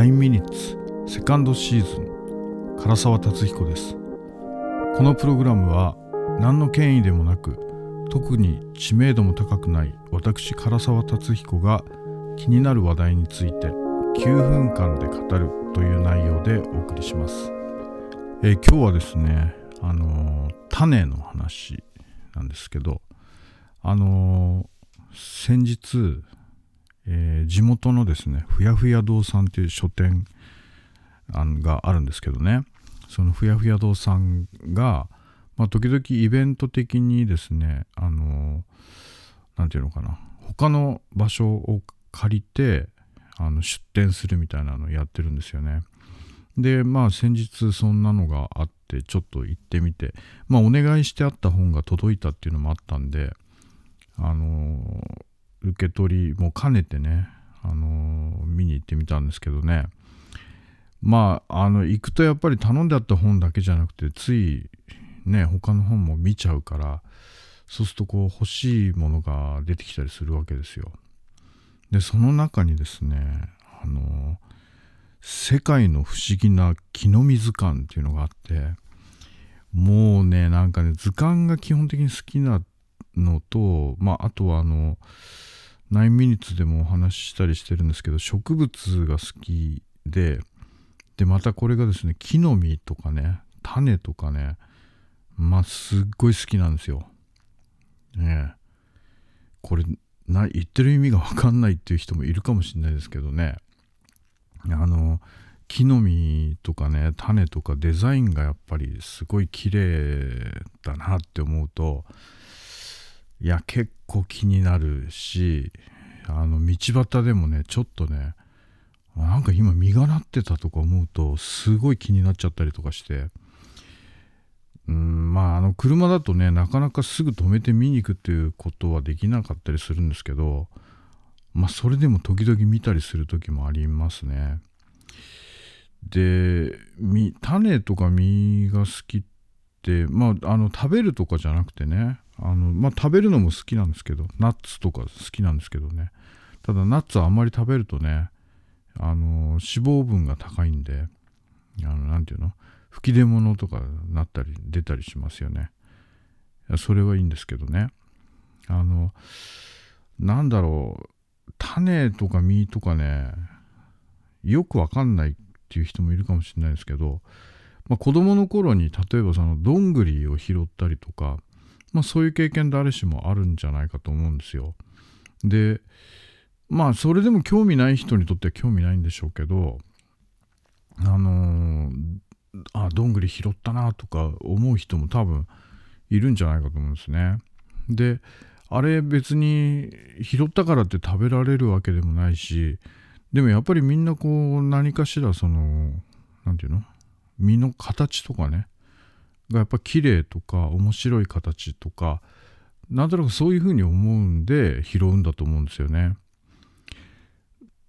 9ミニッツセカンドシーズン唐沢達彦です。このプログラムは何の権威でもなく特に知名度も高くない私唐沢達彦が気になる話題について9分間で語るという内容でお送りします、えー、今日はですねあのー、種の話なんですけどあのー、先日えー、地元のですねふやふや堂さんという書店があるんですけどね。そのふやふや堂さんが、まあ、時々イベント的にですねあの何て言うのかな他の場所を借りてあの出店するみたいなのをやってるんですよね。でまあ先日そんなのがあってちょっと行ってみてまあお願いしてあった本が届いたっていうのもあったんであの受け取りも兼ねてね、あの、見に行ってみたんですけどね。まああの行くとやっぱり頼んであった本だけじゃなくてついね他の本も見ちゃうからそうするとこう欲しいものが出てきたりするわけですよ。でその中にですねあの、世界の不思議な木の実図鑑っていうのがあってもうねなんかね図鑑が基本的に好きなのとまああとはあの9ミニッツでもお話ししたりしてるんですけど植物が好きででまたこれがですね木の実とかね種とかねまあすっごい好きなんですよ。ねえこれな言ってる意味が分かんないっていう人もいるかもしれないですけどねあの木の実とかね種とかデザインがやっぱりすごい綺麗だなって思うといや結構気になるしあの道端でもねちょっとねなんか今実がなってたとか思うとすごい気になっちゃったりとかして。うんまああの車だとねなかなかすぐ止めて見に行くっていうことはできなかったりするんですけどまあそれでも時々見たりする時もありますね。で種とか実が好きまああの食べるとかじゃなくてねあの、まあ、食べるのも好きなんですけど、ナッツとか好きなんですけどね。ただ、ナッツはあんまり食べるとね、あの、脂肪分が高いんで、あの、なんていうの？吹き出物とかなったり、出たりしますよね。それはいいんですけどね。あの、なんだろう、種とか実とかね、よくわかんないっていう人もいるかもしれないですけど、まあ、子供の頃に例えばそのどんぐりを拾ったりとかまあそういう経験誰しもあるんじゃないかと思うんですよ。で、まあそれでも興味ない人にとっては興味ないんでしょうけど、あのー、あ、どんぐり拾ったなとか思う人も多分いるんじゃないかと思うんですね。で、あれ別に拾ったからって食べられるわけでもないし、でもやっぱりみんなこう何かしらその、何て言うの？身の形とかね、がやっぱ綺麗とか面白い形とかなんとなくそういうふうに思うんで拾うんだと思うんですよね。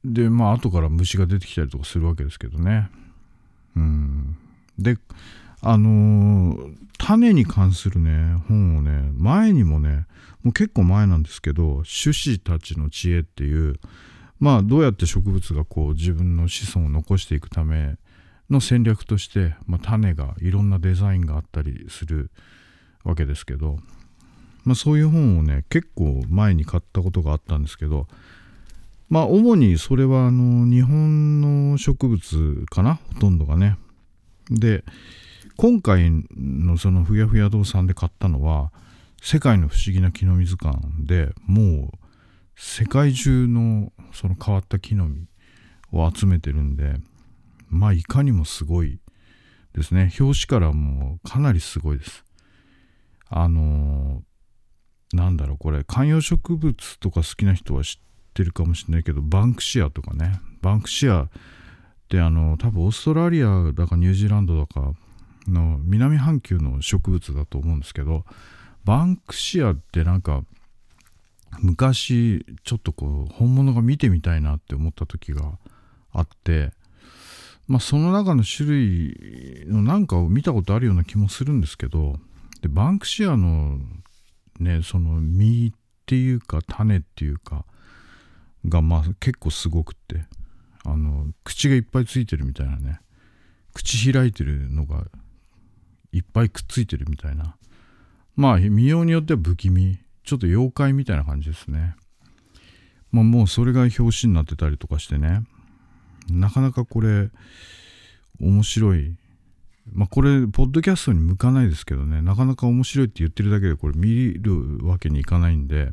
でまあ後から虫が出てきたりとかするわけですけどね。うん、であのー、種に関するね本をね前にもねもう結構前なんですけど「種子たちの知恵」っていうまあどうやって植物がこう自分の子孫を残していくための戦略として、まあ、種がいろんなデザインがあったりするわけですけど、まあ、そういう本をね結構前に買ったことがあったんですけどまあ主にそれはあの日本の植物かなほとんどがね。で今回のそのふやふや堂さんで買ったのは世界の不思議な木の実図鑑でもう世界中のその変わった木の実を集めてるんでまあいかにもすごいですね。表紙からもうかなりすごいです。あのー、なんだろうこれ。観葉植物とか好きな人は知ってるかもしれないけどバンクシアとかね。バンクシアってあの多分オーストラリアだかニュージーランドだかの南半球の植物だと思うんですけどバンクシアってなんか昔ちょっとこう本物が見てみたいなって思った時があってまあ、その中の種類のなんかを見たことあるような気もするんですけどでバンクシアのねその実っていうか種っていうかがまあ結構すごくってあの口がいっぱいついてるみたいなね口開いてるのがいっぱいくっついてるみたいなまあ見ようによっては不気味ちょっと妖怪みたいな感じですね。まあもうそれが表紙になってたりとかしてね。なかなかこれ面白い。まあこれポッドキャストに向かないですけどね。なかなか面白いって言ってるだけでこれ見るわけにいかないんで。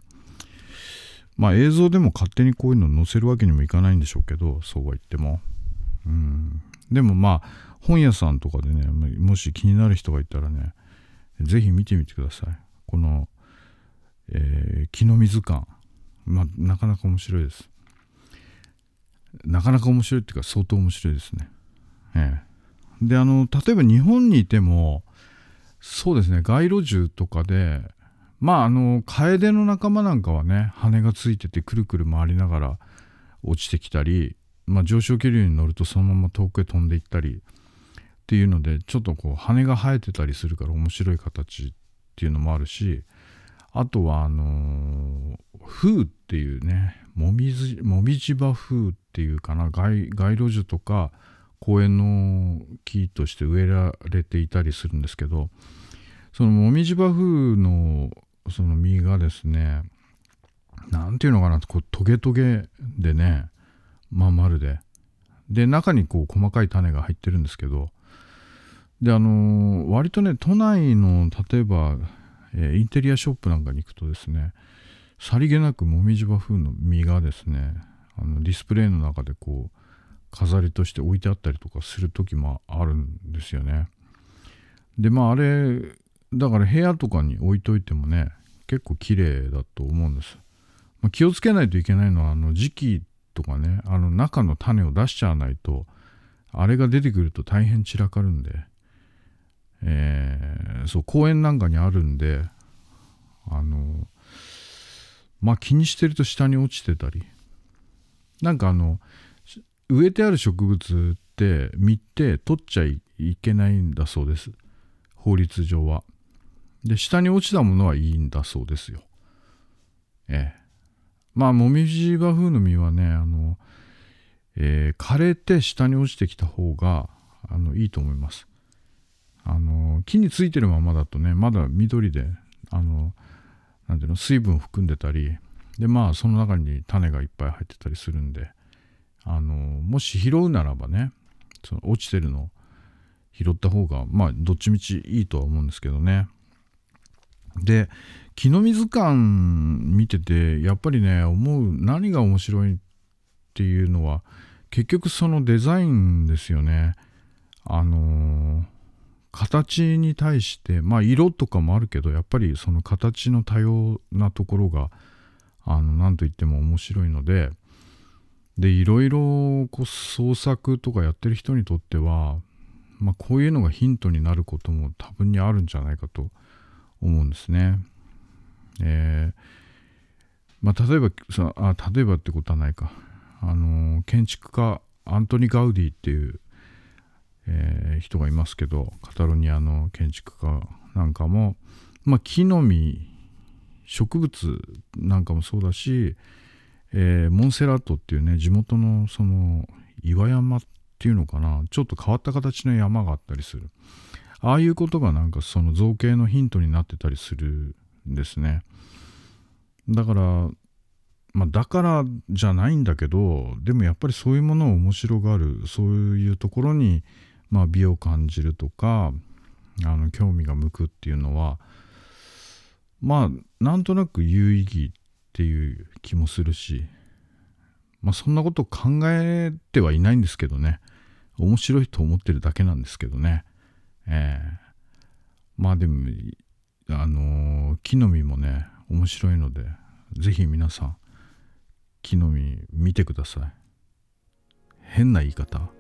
まあ映像でも勝手にこういうの載せるわけにもいかないんでしょうけど。そうは言っても。うん。でもまあ本屋さんとかでねもし気になる人がいたらねぜひ見てみてください。この、えー、木の水館まあなかなか面白いです。なかなか面白いっていうか相当面白いですね。ええ。であの例えば日本にいてもそうですね街路樹とかでまああのカエデの仲間なんかはね羽がついててくるくる回りながら落ちてきたり、まあ、上昇気流に乗るとそのまま遠くへ飛んでいったりっていうのでちょっとこう羽が生えてたりするから面白い形っていうのもあるしあとはあのー、風っていうねもみじもみじ葉風っていうかな街路樹とか公園の木として植えられていたりするんですけどそのもみじ葉風のその実がですね何ていうのかなこうトゲトゲでねまあ丸で。で中にこう細かい種が入ってるんですけどであのー、割とね都内の例えば、えー、インテリアショップなんかに行くとですねさりげなくもみじ葉風の実がですねあのディスプレイの中でこう飾りとして置いてあったりとかする時もあるんですよね。でまああれだから部屋とかに置いといてもね結構綺麗だと思うんです。まあ、気をつけないといけないのはあの時期とかねあの中の種を出しちゃわないとあれが出てくると大変散らかるんで、えー、そう公園なんかにあるんであのまあ気にしてると下に落ちてたり。なんかあの植えてある植物って見て取っちゃいけないんだそうです。法律上は。で下に落ちたものはいいんだそうですよ。ええ。まあもみじ葉風の実はねあの、えー、枯れて下に落ちてきた方があのいいと思います。あの木についてるままだとねまだ緑であのんていうの水分を含んでたりでまあその中に種がいっぱい入ってたりするんであのもし拾うならばねその落ちてるの拾った方がまあどっちみちいいとは思うんですけどね。で木の水館見ててやっぱりね思う何が面白いっていうのは結局そのデザインですよね。あの形に対してまあ色とかもあるけどやっぱりその形の多様なところがあの何と言っても面白いのででいろいろこう創作とかやってる人にとっては、まあ、こういうのがヒントになることも多分にあるんじゃないかと思うんですね。えーまあ、例えばさあ例えばってことはないか、あの建築家アントニ・ガウディっていう、えー、人がいますけどカタロニアの建築家なんかも、まあ、木の実植物なんかもそうだしえー、モンセラットっていうね地元のその岩山っていうのかなちょっと変わった形の山があったりする。ああいうことがなんかその造形のヒントになってたりするんですね。だからまあだからじゃないんだけどでもやっぱりそういうものを面白がる。そういうところにまあ美を感じるとかあの興味が向くっていうのはまあなんとなく有意義っていう気もするし、まあそんなこと考えてはいないんですけどね。面白いと思ってるだけなんですけどね。えー、まあでも、あのー、木の実もね、面白いので、ぜひ皆さん、木の実見てください。変な言い方。